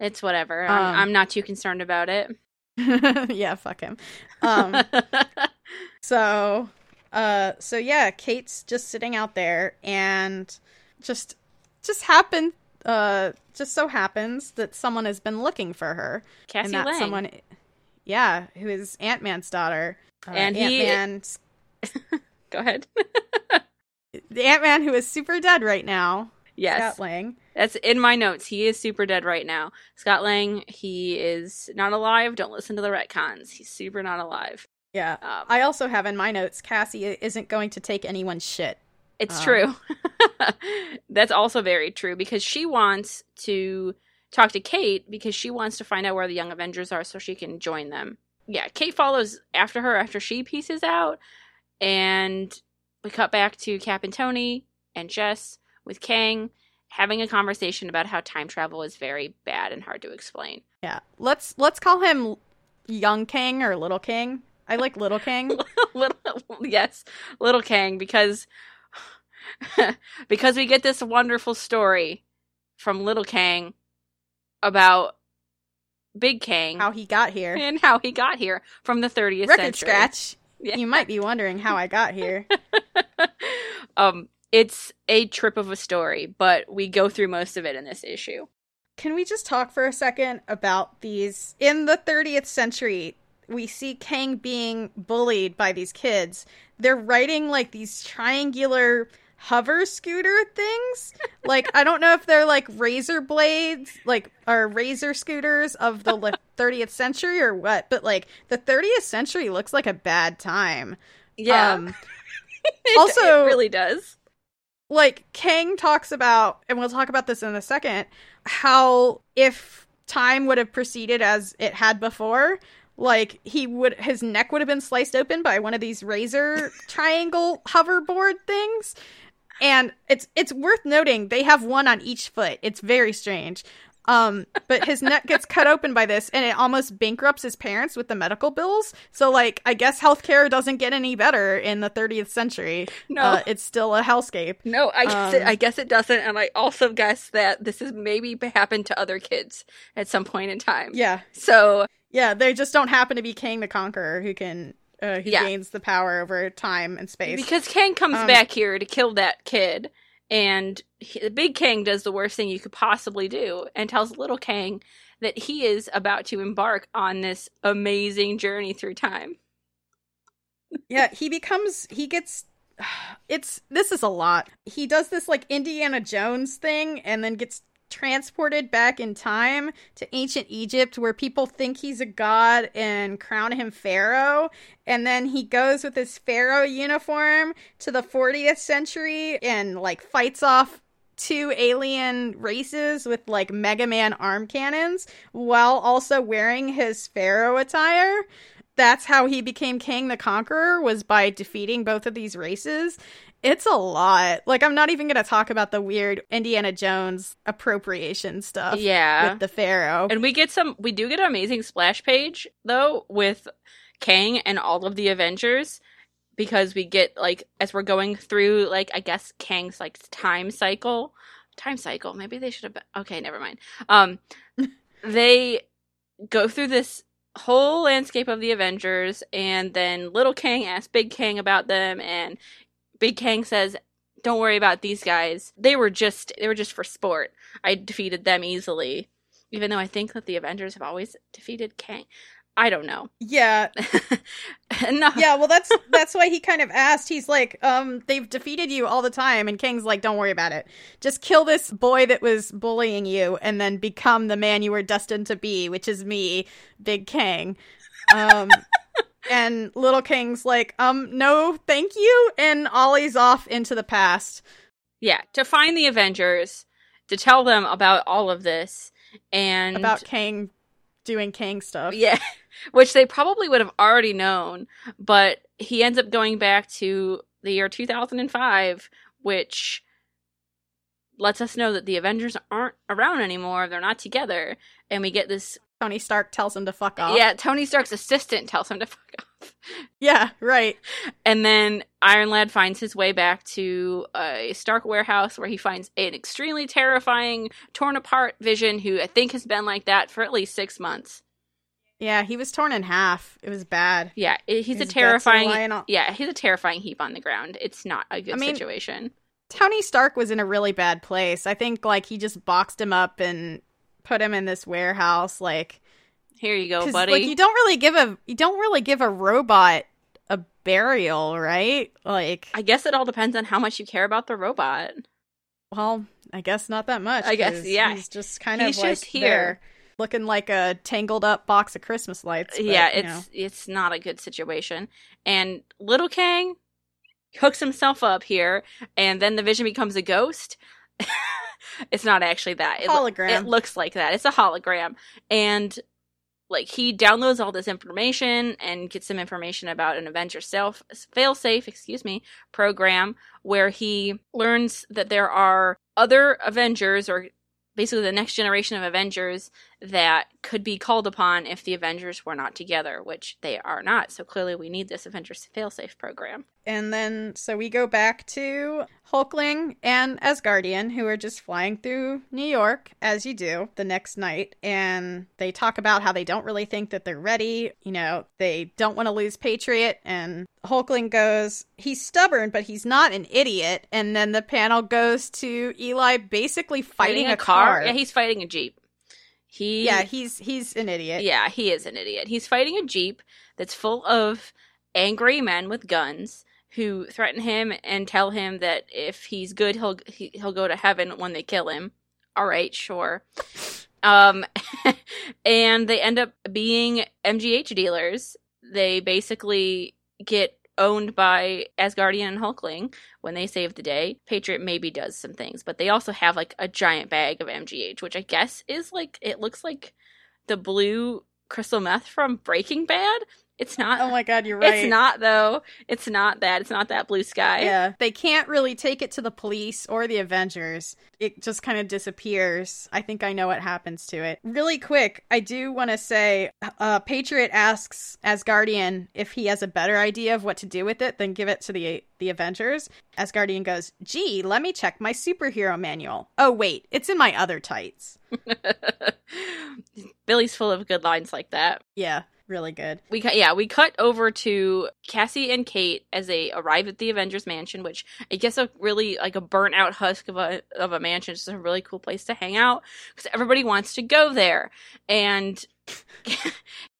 It's whatever. Um, I'm, I'm not too concerned about it. yeah, fuck him. Um so uh so yeah, Kate's just sitting out there and just just happened uh just so happens that someone has been looking for her. Cassie and that Lang. someone yeah, who is Ant-Man's daughter. Uh, And he- Ant-Man's Go ahead. the Ant-Man who is super dead right now. yes. Scott Lang. That's in my notes. He is super dead right now. Scott Lang, he is not alive. Don't listen to the retcons. He's super not alive. Yeah. Um, I also have in my notes Cassie isn't going to take anyone's shit. It's Um, true. That's also very true because she wants to talk to Kate because she wants to find out where the Young Avengers are so she can join them. Yeah, Kate follows after her after she pieces out, and we cut back to Cap and Tony and Jess with Kang having a conversation about how time travel is very bad and hard to explain. Yeah. Let's let's call him Young King or Little King. I like Little King. little yes, little Kang because because we get this wonderful story from little Kang about Big Kang how he got here. and how he got here from the 30th Record century. scratch. Yeah. You might be wondering how I got here. um it's a trip of a story, but we go through most of it in this issue. Can we just talk for a second about these in the 30th century? We see Kang being bullied by these kids. They're writing like these triangular hover scooter things. Like I don't know if they're like razor blades, like or razor scooters of the 30th century or what, but like the 30th century looks like a bad time. Yeah. Um, It- also- it really does. like Kang talks about, and we'll talk about this in a second, how if time would have proceeded as it had before, like he would his neck would have been sliced open by one of these razor triangle hoverboard things. And it's it's worth noting they have one on each foot. It's very strange. Um, but his neck gets cut open by this, and it almost bankrupts his parents with the medical bills. So, like, I guess healthcare doesn't get any better in the 30th century. No. Uh, it's still a hellscape. No, I guess it, Um, I guess it doesn't, and I also guess that this has maybe happened to other kids at some point in time. Yeah, So yeah. They just don't happen to be Kang the Conqueror, who can uh, who Yeah. gains the power over time and space. because Kang comes Um, back here to kill that kid, and he, the big Kang does the worst thing you could possibly do, and tells little Kang that he is about to embark on this amazing journey through time. yeah, he becomes he gets. It's this is a lot. He does this like Indiana Jones thing, and then gets transported back in time to ancient Egypt where people think he's a god and crown him pharaoh. And then he goes with his pharaoh uniform to the 40th century and like fights off two alien races with like Mega Man arm cannons while also wearing his pharaoh attire that's how he became Kang the Conqueror was by defeating both of these races. It's a lot. Like I'm not even going to talk about the weird Indiana Jones appropriation stuff Yeah, with the Pharaoh. and we get some. We do get an amazing splash page though with Kang and all of the Avengers. Because we get like as we're going through like I guess Kang's like time cycle, time cycle. Maybe they should have. Been, okay, never mind. Um, they go through this whole landscape of the Avengers, and then Little Kang asks Big Kang about them, and Big Kang says, "Don't worry about these guys. They were just they were just for sport. I defeated them easily." Even though I think that the Avengers have always defeated Kang. I don't know. Yeah, no. yeah. Well, that's that's why he kind of asked. He's like, um, they've defeated you all the time, and King's like, don't worry about it. Just kill this boy that was bullying you, and then become the man you were destined to be, which is me, Big King. Um, and Little King's like, um, no, thank you, and Ollie's off into the past. Yeah, to find the Avengers, to tell them about all of this, and about Kang doing Kang stuff. Yeah, which they probably would have already known, but he ends up going back to the year 2005, which lets us know that the Avengers aren't around anymore. They're not together, and we get this. Tony Stark tells him to fuck off. Yeah, Tony Stark's assistant tells him to fuck off. Yeah, right. And then Iron Lad finds his way back to a Stark warehouse where he finds an extremely terrifying, torn apart Vision who I think has been like that for at least six months. Yeah, he was torn in half. It was bad. Yeah, it- he's His a terrifying. Yeah, he's a terrifying heap on the ground. It's not a good I mean- situation. Tony Stark was in a really bad place. I think like he just boxed him up and put him in this warehouse like Here you go, buddy. like you don't really give a you don't really give a robot a burial, right? Like I guess it all depends on how much you care about the robot. well, I guess not that much. I guess yeah. He's just kind He's of like just here. looking like a tangled up box of Christmas lights. but, yeah, you it's know. it's not a good situation. And little Kang hooks himself up here, and then the Vision becomes a ghost. it's not actually that. It, lo- Hologram. It looks like that. It's a hologram, and like he downloads all this information and gets some information about an Avenger self failsafe, excuse me, program where he learns that there are other Avengers or basically the next generation of Avengers that could be called upon if the Avengers were not together, which they are not. So clearly we need this Avengers failsafe program. And then, so we go back to Hulkling and Asgardian, who are just flying through New York, as you do, the next night. And they talk about how they don't really think that they're ready. You know, they don't want to lose Patriot. And Hulkling goes, he's stubborn, but he's not an idiot. And then the panel goes to Eli basically fighting, a, car. Yeah, he's fighting a Jeep. He yeah, he's he's an idiot. Yeah, he is an idiot. He's fighting a Jeep that's full of angry men with guns who threaten him and tell him that if he's good, he'll he, he'll go to heaven when they kill him. All right, sure. Um, and they end up being MGH dealers. They basically get owned by Asgardian and Hulkling when they save the day. Patriot maybe does some things, but they also have like a giant bag of MGH, which I guess is like it looks like the blue crystal meth from Breaking Bad. It's not. Oh my god, you're right. It's not though. It's not that. It's not that blue sky. Yeah, they can't really take it to the police or the Avengers. It just kind of disappears. I think I know what happens to it. Really quick, I do want to say uh, Patriot asks Asgardian if he has a better idea of what to do with it than give it to the the Avengers. Asgardian goes, "Gee, let me check my superhero manual. Oh wait, it's in my other tights." Billy's full of good lines like that. Yeah, really good. We cut, yeah, we cut over to Cassie and Kate as they arrive at the Avengers mansion, which I guess a really like a burnt out husk of a of a mansion. It's a really cool place to hang out because everybody wants to go there. And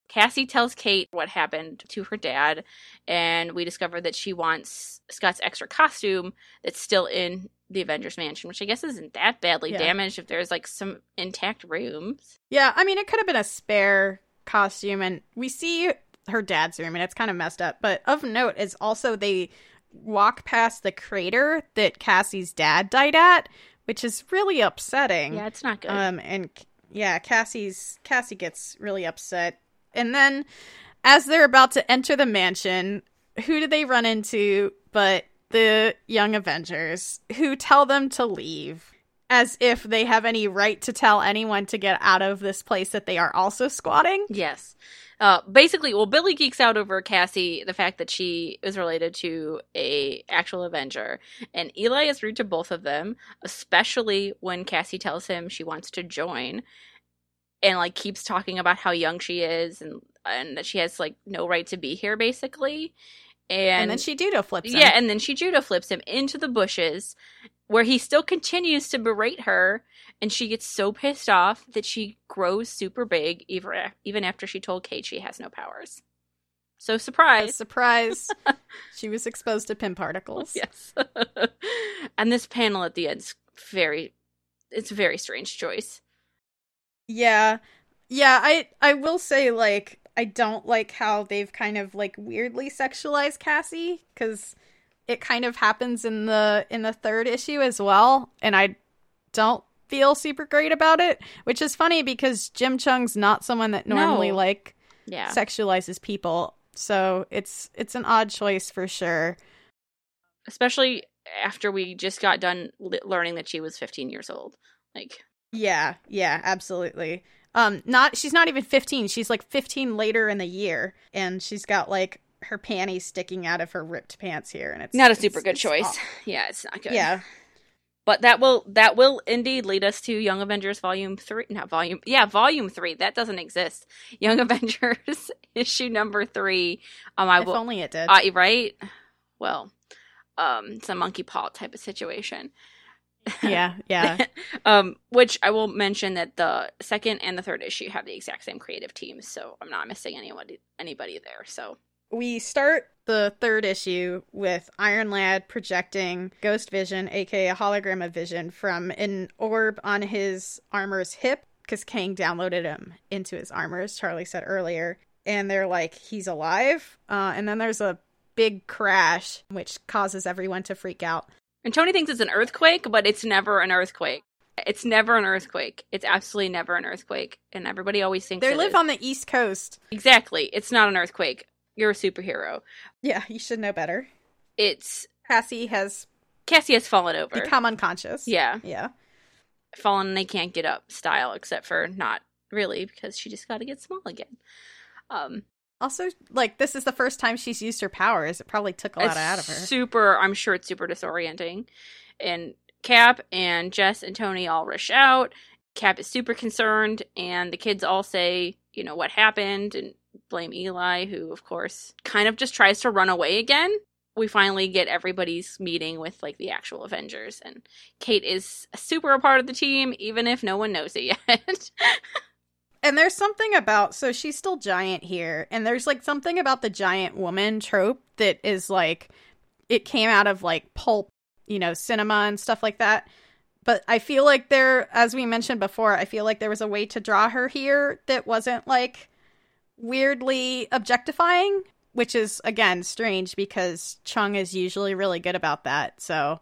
Cassie tells Kate what happened to her dad, and we discover that she wants Scott's extra costume that's still in the Avengers mansion, which I guess isn't that badly Yeah. damaged if there's like some intact rooms. Yeah, I mean, it could have been a spare costume, and we see her dad's room, and it's kind of messed up. But of note is also they walk past the crater that Cassie's dad died at, which is really upsetting. Yeah, it's not good. Um, and yeah, Cassie's Cassie gets really upset, and then as they're about to enter the mansion, who do they run into but the young Avengers, who tell them to leave, as if they have any right to tell anyone to get out of this place that they are also squatting. Yes. Uh, basically, well, Billy geeks out over Cassie, the fact that she is related to a actual Avenger, and Eli is rude to both of them, especially when Cassie tells him she wants to join, and like keeps talking about how young she is and and that she has like no right to be here, basically. and, And, then she judo flips him. yeah, and then she judo flips him into the bushes, where he still continues to berate her, and she gets so pissed off that she grows super big, even after she told Kate she has no powers. So surprise, surprise. she was exposed to Pym particles. yes. and this panel at the end's very, it's a very strange choice. Yeah. Yeah, I I will say like I don't like how they've kind of like weirdly sexualized Cassie cuz it kind of happens in the in the third issue as well and I don't feel super great about it, which is funny because Jim Cheung's not someone that normally No. like Yeah, sexualizes people. So it's it's an odd choice for sure. especially after we just got done learning that she was 15 years old. Like, Yeah, yeah, absolutely. Um not she's not even 15. She's like 15 later in the year and she's got like her panties sticking out of her ripped pants here and it's not a it's- super good it's choice. aw- Yeah, it's not good. Yeah. But that will that will indeed lead us to Young Avengers Volume Three. Not Volume, yeah, Volume Three. That doesn't exist. Young Avengers issue number three. Um, I if will. only it did. I right. Well, um, it's a monkey paw type of situation. yeah, yeah. um, which I will mention that the second and the third issue have the exact same creative teams, so I'm not missing anybody anybody there. So we start the third issue with Iron Lad projecting Ghost Vision, aka a hologram of Vision, from an orb on his armor's hip because Kang downloaded him into his armor, as Charlie said earlier. And they're like, he's alive. Uh, and then there's a big crash, which causes everyone to freak out. And Tony thinks it's an earthquake, but it's never an earthquake. It's never an earthquake. It's absolutely never an earthquake. And everybody always thinks They live is. on the East Coast. Exactly. It's not an earthquake. You're a superhero. Yeah, you should know better. It's Cassie has Cassie has fallen over. become unconscious. yeah. Yeah. Fallen and they can't get up style, except for not really, because she just gotta get small again. Um Also, like, this is the first time she's used her powers. It probably took a lot out of her. Super I'm sure it's super disorienting. And Cap and Jess and Tony all rush out. Cap is super concerned, and the kids all say, you know, what happened and blame Eli, who of course kind of just tries to run away again. We finally get everybody's meeting with like the actual Avengers, and Kate is super a part of the team, even if no one knows it yet. And there's something about so she's still giant here, and there's like something about the giant woman trope that is like it came out of like pulp, you know, cinema and stuff like that. But I feel like there, as we mentioned before, I feel like there was a way to draw her here that wasn't like weirdly objectifying, which is again strange because Cheung is usually really good about that. So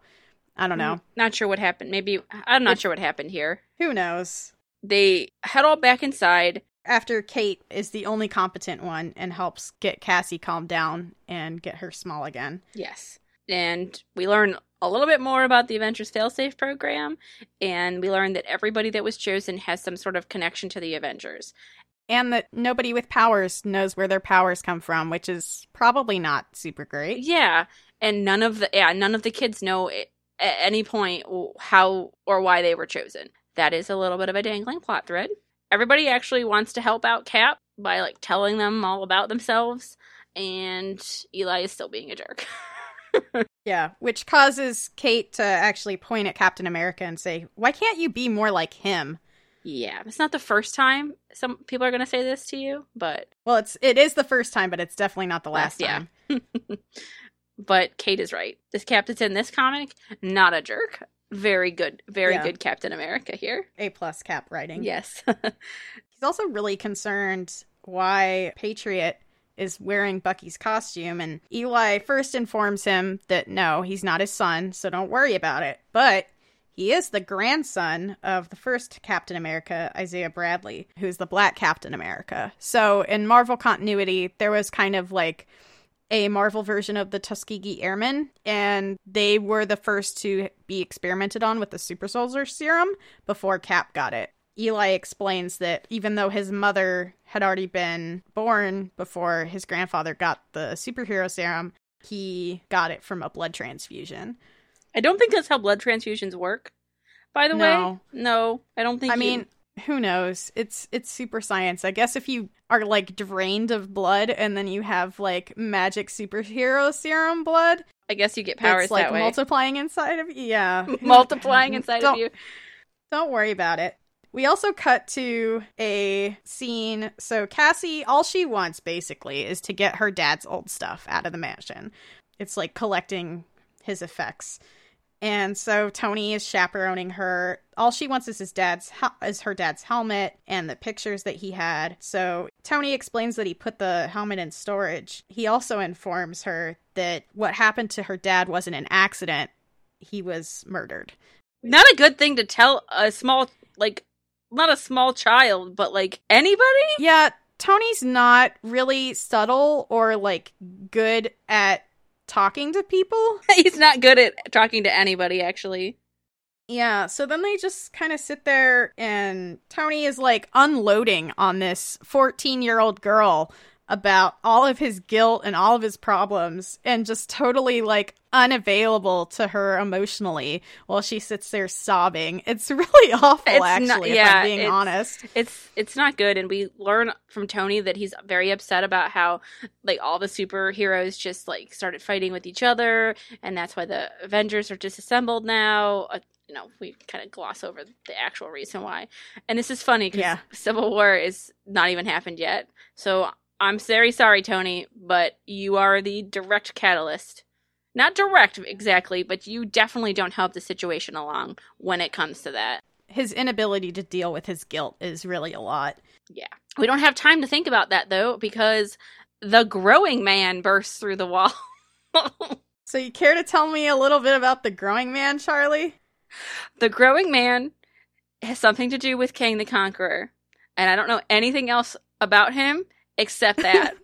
I don't hmm, know. not sure what happened. Maybe I'm not It- sure what happened here. Who knows? They head all back inside. after Kate is the only competent one and helps get Cassie calmed down and get her small again. Yes. And we learn a little bit more about the Avengers Failsafe program, and we learn that everybody that was chosen has some sort of connection to the Avengers. And that nobody with powers knows where their powers come from, which is probably not super great. Yeah, and none of the yeah none of the kids know at any point how or why they were chosen. That is a little bit of a dangling plot thread. Everybody actually wants to help out Cap by like telling them all about themselves, and Eli is still being a jerk. Yeah, which causes Kate to actually point at Captain America and say, "Why can't you be more like him?" Yeah, it's not the first time some people are going to say this to you, but Well, it's it is the first time, but it's definitely not the last Yeah. time. but Kate is right. This captain's in this comic, not a jerk. Very good, very Yeah. good Captain America here. A plus Cap writing. Yes. He's also really concerned why Patriot is wearing Bucky's costume, and Eli first informs him that no, he's not his son, so don't worry about it. But he is the grandson of the first Captain America, Isaiah Bradley, who's the black Captain America. So in Marvel continuity, there was kind of like a Marvel version of the Tuskegee Airmen, and they were the first to be experimented on with the super soldier serum before Cap got it. Eli explains that even though his mother had already been born before his grandfather got the superhero serum, he got it from a blood transfusion. I don't think that's how blood transfusions work. By the No. way, no, I don't think. I you- mean, who knows? It's it's super science. I guess if you are like drained of blood and then you have like magic superhero serum blood, I guess you get powers it's like multiplying inside of you. Yeah. Multiplying inside of you. Don't worry about it. We also cut to a scene. So Cassie, all she wants basically is to get her dad's old stuff out of the mansion. It's like collecting his effects. And so Tony is chaperoning her. All she wants is his dad's is her dad's helmet and the pictures that he had. So Tony explains that he put the helmet in storage. He also informs her that what happened to her dad wasn't an accident. He was murdered. Not a good thing to tell a small, like, not a small child, but like anybody? Yeah, Tony's not really subtle or like good at talking to people. He's not good at talking to anybody, actually. Yeah, so then they just kind of sit there and Tony is like unloading on this 14 year old girl about all of his guilt and all of his problems and just totally like unavailable to her emotionally while she sits there sobbing. It's really awful, It's actually, not- if yeah, I'm being it's- honest. It's it's not good, and we learn from Tony that he's very upset about how like all the superheroes just like started fighting with each other, and that's why the Avengers are disassembled now. Uh, you know, we kind of gloss over the actual reason why, and this is funny because Yeah. Civil War is not even happened yet. So I'm very sorry, Tony, but you are the direct catalyst. Not direct exactly, but you definitely don't help the situation along when it comes to that. His inability to deal with his guilt is really a lot. Yeah. We don't have time to think about that though, because the growing man bursts through the wall. So you care to tell me a little bit about the growing man, Charlie? the growing man has something to do with Kang the Conqueror. And I don't know anything else about him except that.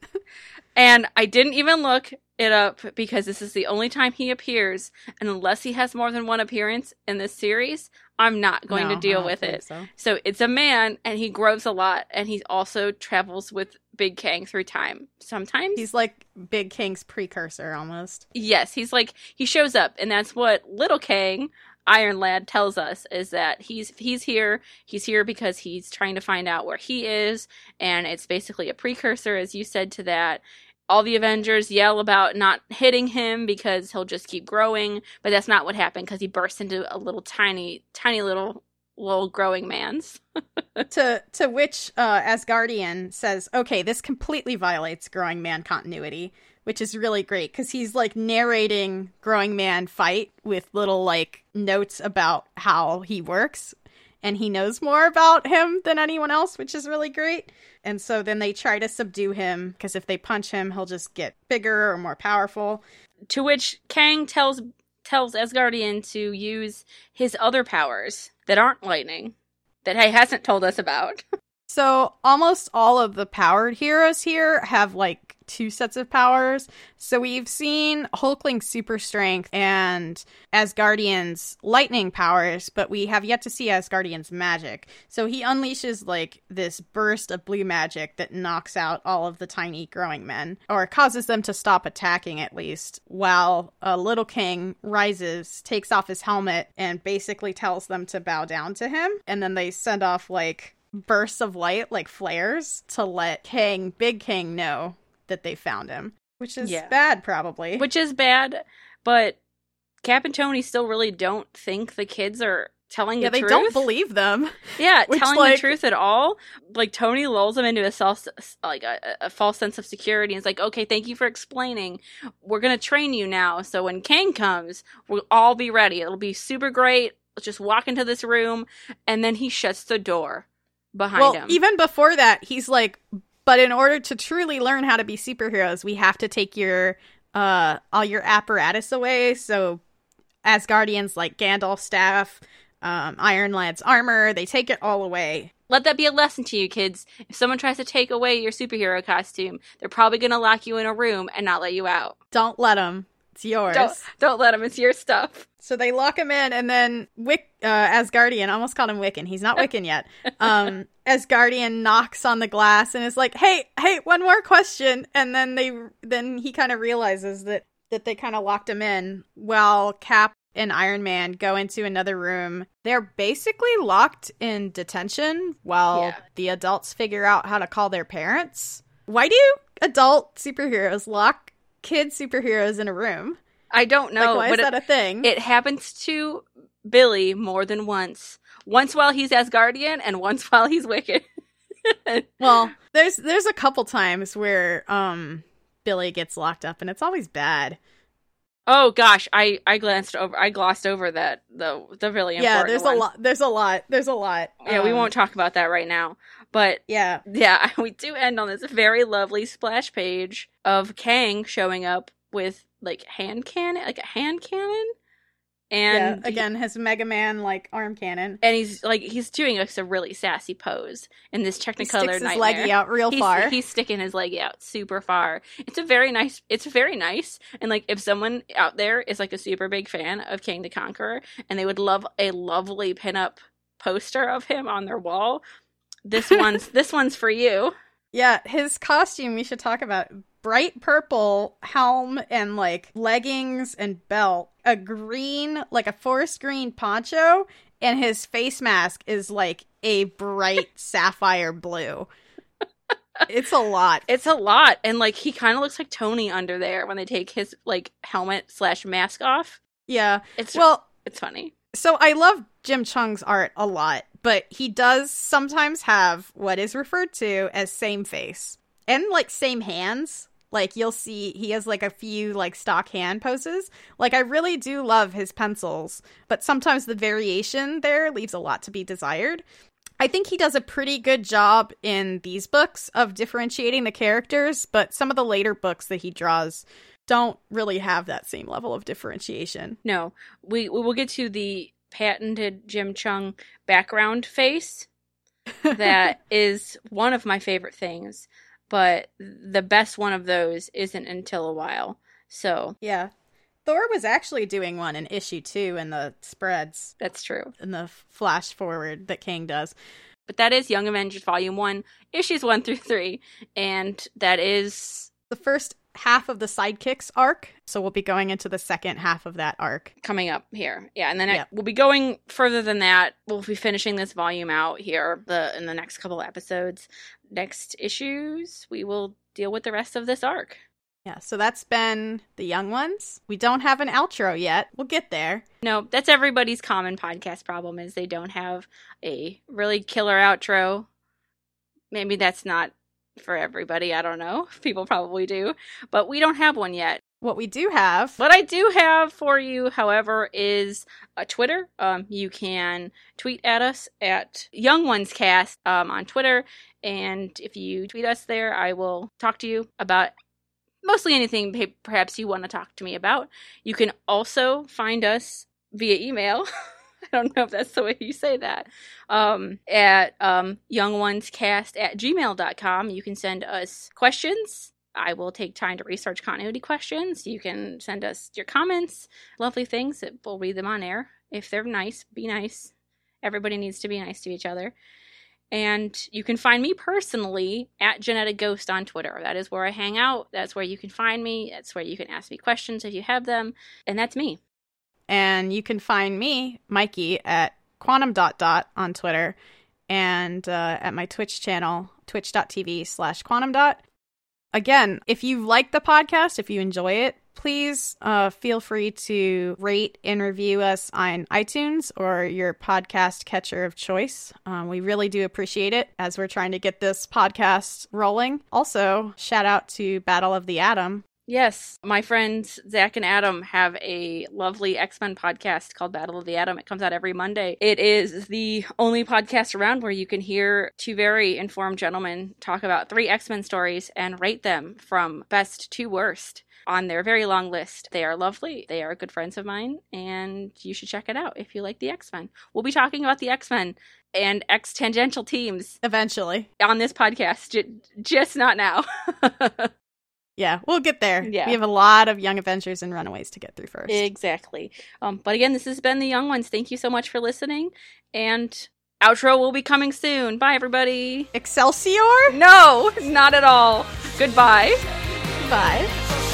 and I didn't even look it up because this is the only time he appears. And unless he has more than one appearance in this series, I'm not going No, to deal with it. So. So it's a man, and he grows a lot, and he also travels with Big Kang through time. Sometimes He's like Big Kang's precursor almost. yes, he's like he shows up, and that's what Little Kang, Iron Lad, tells us is that he's he's here. He's here because he's trying to find out where he is, and it's basically a precursor, as you said, to that. All the Avengers yell about not hitting him because he'll just keep growing, but that's not what happened because he bursts into a little tiny, tiny little, little growing man's. to to which uh, Asgardian says, "Okay, this completely violates Growing Man continuity," which is really great because he's like narrating Growing Man fight with little like notes about how he works, and he knows more about him than anyone else, which is really great. And so then they try to subdue him because if they punch him, he'll just get bigger or more powerful. To which Kang tells tells Asgardian to use his other powers that aren't lightning, that he hasn't told us about. So almost all of the powered heroes here have like two sets of powers. So we've seen Hulkling's super strength and Asgardian's lightning powers, but we have yet to see Asgardian's magic. So he unleashes like this burst of blue magic that knocks out all of the tiny growing men, or causes them to stop attacking at least, while a little king rises, takes off his helmet, and basically tells them to bow down to him. And then they send off like bursts of light like flares to let King, Big King, know that they found him, which is Yeah. bad, probably. Which is bad, but Cap and Tony still really don't think the kids are telling yeah, the they don't believe them. Yeah, Which, telling like- the truth at all. Like Tony lulls them into a self, like a, a false sense of security. And it's like, okay, thank you for explaining. We're gonna train you now, so when Kang comes, we'll all be ready. It'll be super great. Let's just walk into this room, and then he shuts the door behind well, him. even before that, he's like, but in order to truly learn how to be superheroes, we have to take your uh all your apparatus away. So Asgardians like Gandalf's staff, um, Iron Lad's armor, they take it all away. Let that be a lesson to you, kids. If someone tries to take away your superhero costume, they're probably gonna lock you in a room and not let you out. Don't let them. It's yours. Don't don't let them. It's your stuff. So they lock him in, and then Wick, uh, Asgardian, almost called him Wiccan. He's not Wiccan yet. Um, Asgardian knocks on the glass and is like, "Hey, hey, one more question." And then they, then he kind of realizes that that they kind of locked him in while Cap and Iron Man go into another room. They're basically locked in detention while Yeah. the adults figure out how to call their parents. Why do adult superheroes lock kid superheroes in a room? I don't know, like, why is it, that a thing? it happens to Billy more than once. Once while he's Asgardian, and once while he's Wiccan. well, there's there's a couple times where um Billy gets locked up, and it's always bad. Oh gosh, I I glanced over, I glossed over that the the really important. yeah, there's a lot. There's a lot. There's a lot. Yeah, we Um, won't talk about that right now. But Yeah, yeah, we do end on this very lovely splash page of Kang showing up with like hand cannon, like a hand cannon, and yeah. Again, his Mega Man like arm cannon. and he's like he's doing like a really sassy pose in this He Technicolor sticks his leggy out real he's, far. He's sticking his leg out super far. It's a very nice. It's very nice. And like, if someone out there is like a super big fan of Kang the Conqueror, and they would love a lovely pinup poster of him on their wall, this one's this one's for you. Yeah, his costume we should talk about. Bright purple helm and like leggings and belt. A green, like a forest green poncho, and his face mask is like a bright sapphire blue. It's a lot. It's a lot, and like he kind of looks like Tony under there when they take his like helmet slash mask off. Yeah. It's Well, it's funny. So I love Jim Cheung's art a lot, but he does sometimes have what is referred to as same face and like same hands. Like you'll see he has like a few like stock hand poses. Like I really do love his pencils, but sometimes the variation there leaves a lot to be desired. I think he does a pretty good job in these books of differentiating the characters, but some of the later books that he draws don't really have that same level of differentiation. No, we we will get to the patented Jim Cheung background face. that is one of my favorite things, but the best one of those isn't until a while. So Yeah. Thor was actually doing one in issue two in the spreads, that's true. in the flash forward that King does. But that is Young Avengers Volume 1, issues 1 through 3. And that is The first half of the sidekicks arc, so we'll be going into the second half of that arc. coming up here. Yeah, and then. I, we'll be going further than that. We'll be finishing this volume out here the in the next couple episodes. Next issues, we will deal with the rest of this arc. Yeah, so that's been the young ones. We don't have an outro yet. We'll get there. No, that's everybody's common podcast problem is they don't have a really killer outro. Maybe that's not for everybody. I don't know. People probably do, but we don't have one yet. What we do have, What I do have for you, however, is a Twitter. Um, you can tweet at us at Young Ones Cast um, on Twitter, and if you tweet us there, I will talk to you about mostly anything perhaps you want to talk to me about. You can also find us via email. I don't know if that's the way you say that. Um, at um, youngonescast at gmail.com. You can send us questions. I will take time to research continuity questions. You can send us your comments, lovely things. We'll read them on air. If they're nice, be nice. Everybody needs to be nice to each other. And you can find me personally at Genetic Ghost on Twitter. That is where I hang out. That's where you can find me. That's where you can ask me questions if you have them. And that's me. And you can find me, Mikey, at quantum dot dot on Twitter and uh, at my Twitch channel, twitch.tv slash quantum dot. Again, if you like the podcast, if you enjoy it, please uh, feel free to rate and review us on iTunes or your podcast catcher of choice. Um, we really do appreciate it as we're trying to get this podcast rolling. Also, shout out to Battle of the Atom. Yes, my friends Zach and Adam have a lovely X Men podcast called Battle of the Atom. It comes out every Monday. It is the only podcast around where you can hear two very informed gentlemen talk about three X Men stories and rate them from best to worst on their very long list. They are lovely. They are good friends of mine, and you should check it out if you like the X Men. We'll be talking about the X Men and X tangential teams Eventually. on this podcast, j- just not now. Yeah, we'll get there. Yeah. We have a lot of Young Avengers and Runaways to get through first. Exactly. Um, but again, this has been the Young Ones. Thank you so much for listening. And outro will be coming soon. Bye, everybody. Excelsior? No, not at all. Goodbye. Bye.